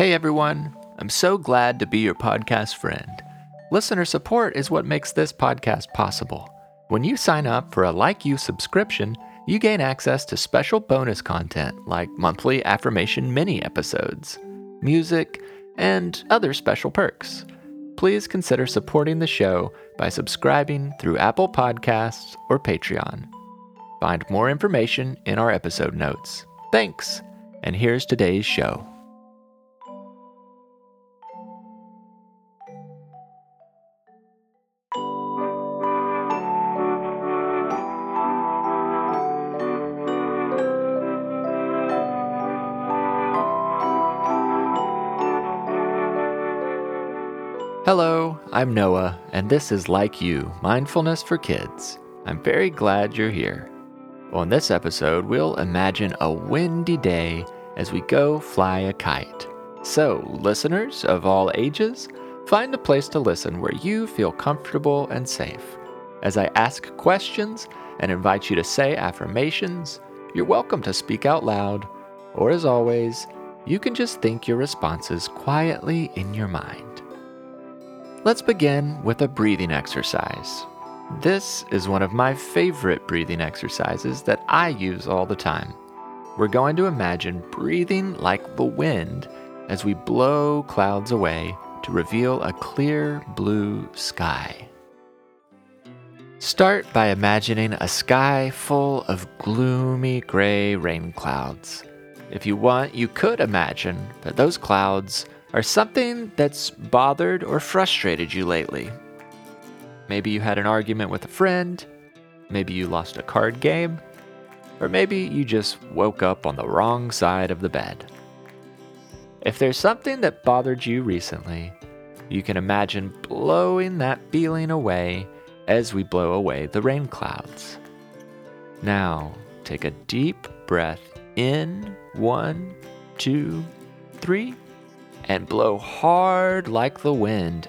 Hey everyone, I'm so glad to be your podcast friend. Listener support is what makes this podcast possible. When you sign up for a Like You subscription, you gain access to special bonus content like monthly affirmation mini episodes, music, and other special perks. Please consider supporting the show by subscribing through Apple Podcasts or Patreon. Find more information in our episode notes. Thanks, and here's today's show. Hello, I'm Noah, and this is Like You Mindfulness for Kids. I'm very glad you're here. On this episode, we'll imagine a windy day as we go fly a kite. So, listeners of all ages, find a place to listen where you feel comfortable and safe. As I ask questions and invite you to say affirmations, you're welcome to speak out loud, or as always, you can just think your responses quietly in your mind. Let's begin with a breathing exercise. This is one of my favorite breathing exercises that I use all the time. We're going to imagine breathing like the wind as we blow clouds away to reveal a clear blue sky. Start by imagining a sky full of gloomy gray rain clouds. If you want, you could imagine that those clouds are something that's bothered or frustrated you lately. Maybe you had an argument with a friend, maybe you lost a card game, or maybe you just woke up on the wrong side of the bed. If there's something that bothered you recently, you can imagine blowing that feeling away as we blow away the rain clouds. Now, take a deep breath in one, two, three and blow hard like the wind.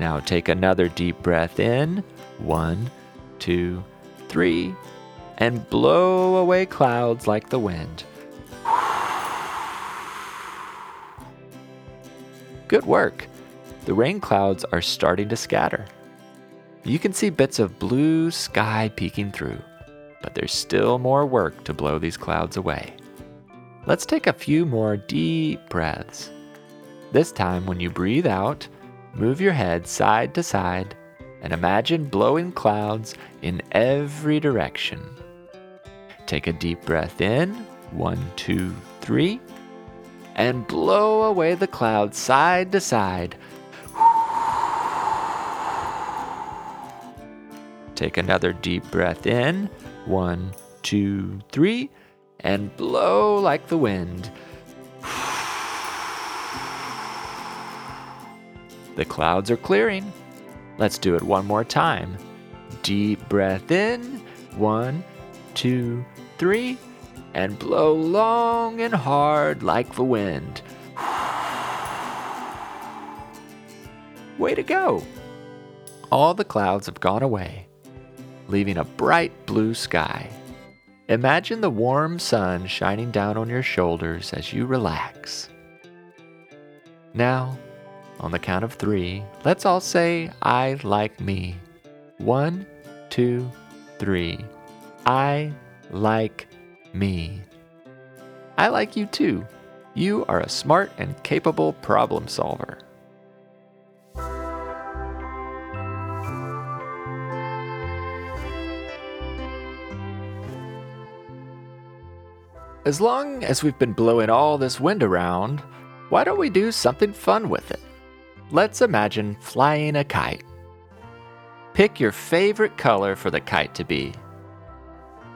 Now take another deep breath in. One, two, three. And blow away clouds like the wind. Good work. The rain clouds are starting to scatter. You can see bits of blue sky peeking through but there's still more work to blow these clouds away. Let's take a few more deep breaths. This time, when you breathe out, move your head side to side and imagine blowing clouds in every direction. Take a deep breath in, one, two, three, and blow away the clouds side to side. Take another deep breath in, one, two, three, and blow like the wind. The clouds are clearing. Let's do it one more time. Deep breath in. One, two, three. And blow long and hard like the wind. Way to go! All the clouds have gone away leaving a bright blue sky. Imagine the warm sun shining down on your shoulders as you relax. Now, on the count of three, let's all say, I like me. One, two, three. I like me. I like you too. You are a smart and capable problem solver. As long as we've been blowing all this wind around, why don't we do something fun with it? Let's imagine flying a kite. Pick your favorite color for the kite to be.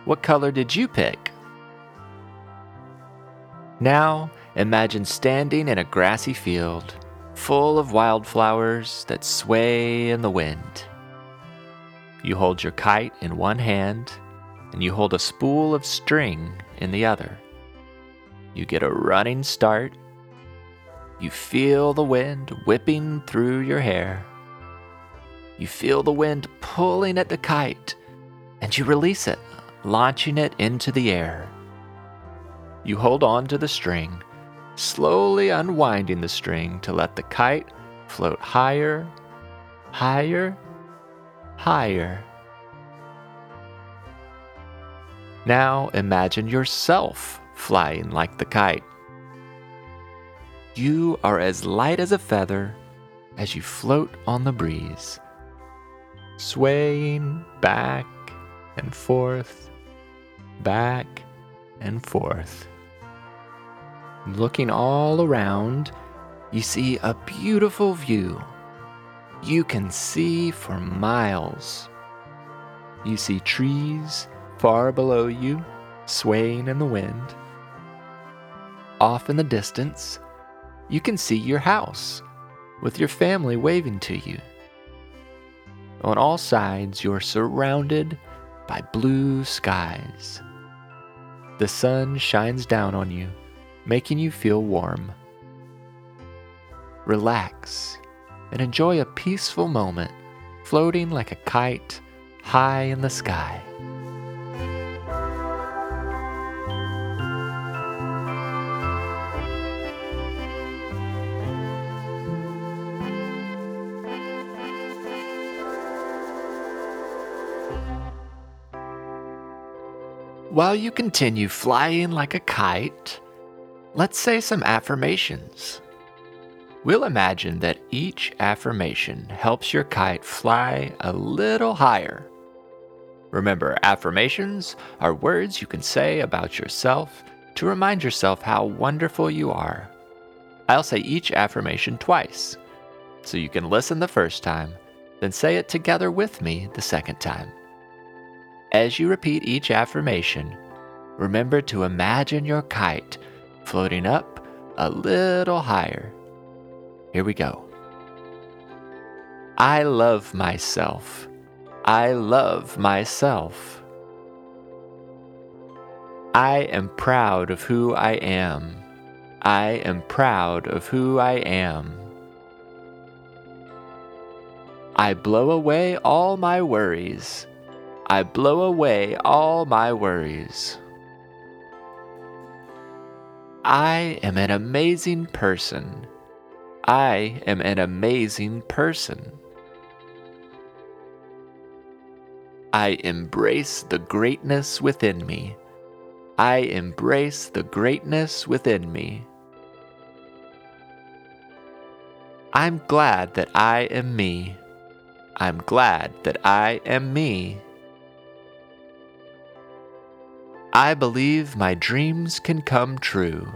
What color did you pick? Now, imagine standing in a grassy field full of wildflowers that sway in the wind. You hold your kite in one hand and you hold a spool of string in the other. You get a running start. You feel the wind whipping through your hair. You feel the wind pulling at the kite, and you release it, launching it into the air. you hold on to the string, slowly unwinding the string to let the kite float higher, higher, higher. Now imagine yourself flying like the kite. You are as light as a feather as you float on the breeze, swaying back and forth, back and forth. Looking all around, you see a beautiful view. You can see for miles. You see trees far below you, swaying in the wind. Off in the distance, you can see your house with your family waving to you. On all sides, you're surrounded by blue skies. The sun shines down on you, making you feel warm. Relax and enjoy a peaceful moment floating like a kite high in the sky. While you continue flying like a kite, let's say some affirmations. We'll imagine that each affirmation helps your kite fly a little higher. Remember, affirmations are words you can say about yourself to remind yourself how wonderful you are. I'll say each affirmation twice, so you can listen the first time, then say it together with me the second time. As you repeat each affirmation, remember to imagine your kite floating up a little higher. Here we go. I love myself. I love myself. I am proud of who I am. I am proud of who I am. I blow away all my worries. I blow away all my worries. I am an amazing person. I am an amazing person. I embrace the greatness within me. I embrace the greatness within me. I'm glad that I am me. I'm glad that I am me. I believe my dreams can come true.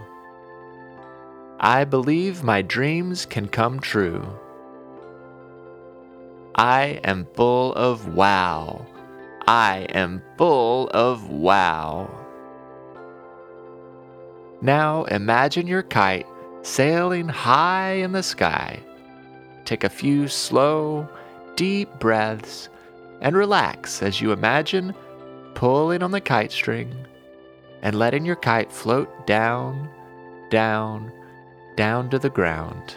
I believe my dreams can come true. I am full of wow. I am full of wow. Now imagine your kite sailing high in the sky. Take a few slow, deep breaths and relax as you imagine pulling on the kite string and letting your kite float down, down, down to the ground.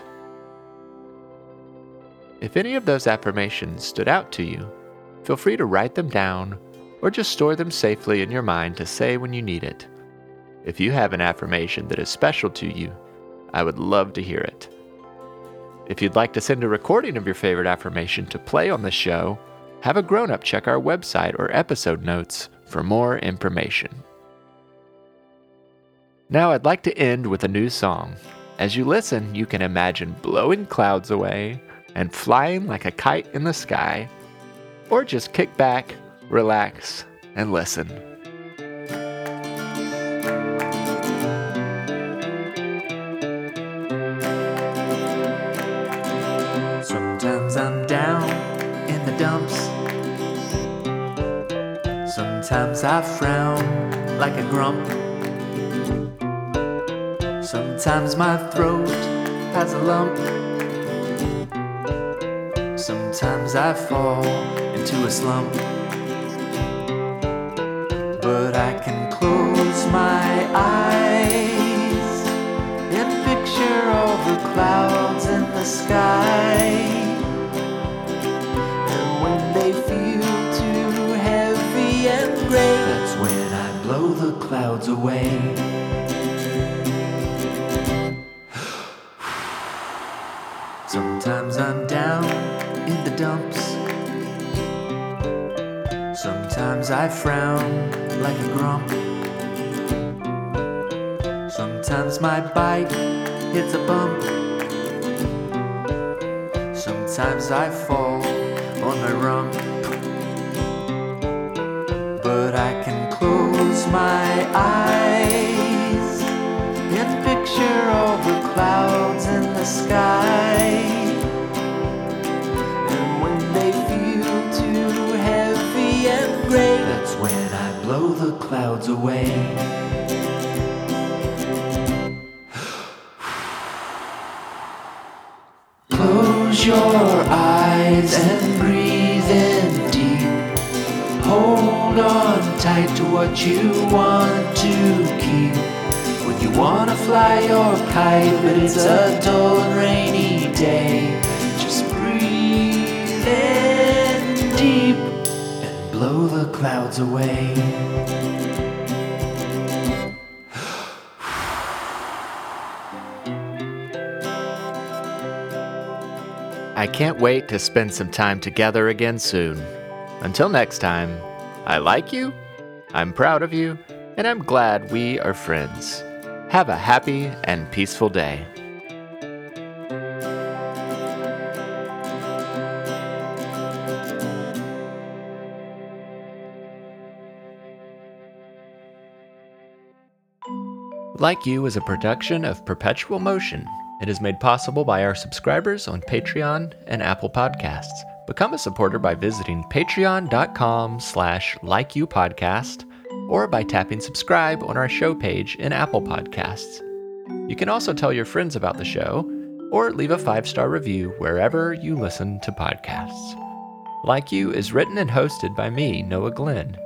If any of those affirmations stood out to you, feel free to write them down or just store them safely in your mind to say when you need it. If you have an affirmation that is special to you, I would love to hear it. If you'd like to send a recording of your favorite affirmation to play on the show, have a grown up check our website or episode notes for more information. Now, I'd like to end with a new song. As you listen, you can imagine blowing clouds away and flying like a kite in the sky, or just kick back, relax, and listen. Sometimes I'm down dumps. Sometimes I frown like a grump. Sometimes my throat has a lump. Sometimes I fall into a slump. But I can close my eyes and picture all the clouds in the sky. Clouds away. Sometimes I'm down in the dumps. Sometimes I frown like a grump. Sometimes my bike hits a bump. Sometimes I fall on my rump. But I can close my eyes and picture all the clouds in the sky. And when they feel too heavy and gray, that's when I blow the clouds away. Close your eyes and breathe in deep. Hold on tight to what you want to keep. When you wanna fly your kite, but it's a dull and rainy day, just breathe in deep and blow the clouds away. I can't wait to spend some time together again soon. Until next time, I like you, I'm proud of you, and I'm glad we are friends. Have a happy and peaceful day. Like You is a production of Perpetual Motion. It is made possible by our subscribers on Patreon and Apple Podcasts. Become a supporter by visiting patreon.com slash likeyoupodcast or by tapping subscribe on our show page in Apple Podcasts. You can also tell your friends about the show or leave a five-star review wherever you listen to podcasts. Like You is written and hosted by me, Noah Glenn.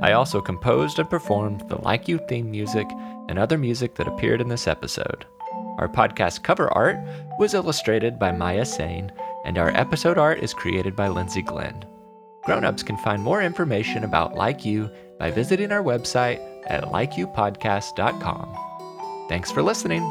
I also composed and performed the Like You theme music and other music that appeared in this episode. Our podcast cover art was illustrated by Maya Sane, and our episode art is created by Lindsay Glenn. Grown-ups can find more information about Like You by visiting our website at likeyoupodcast.com. Thanks for listening.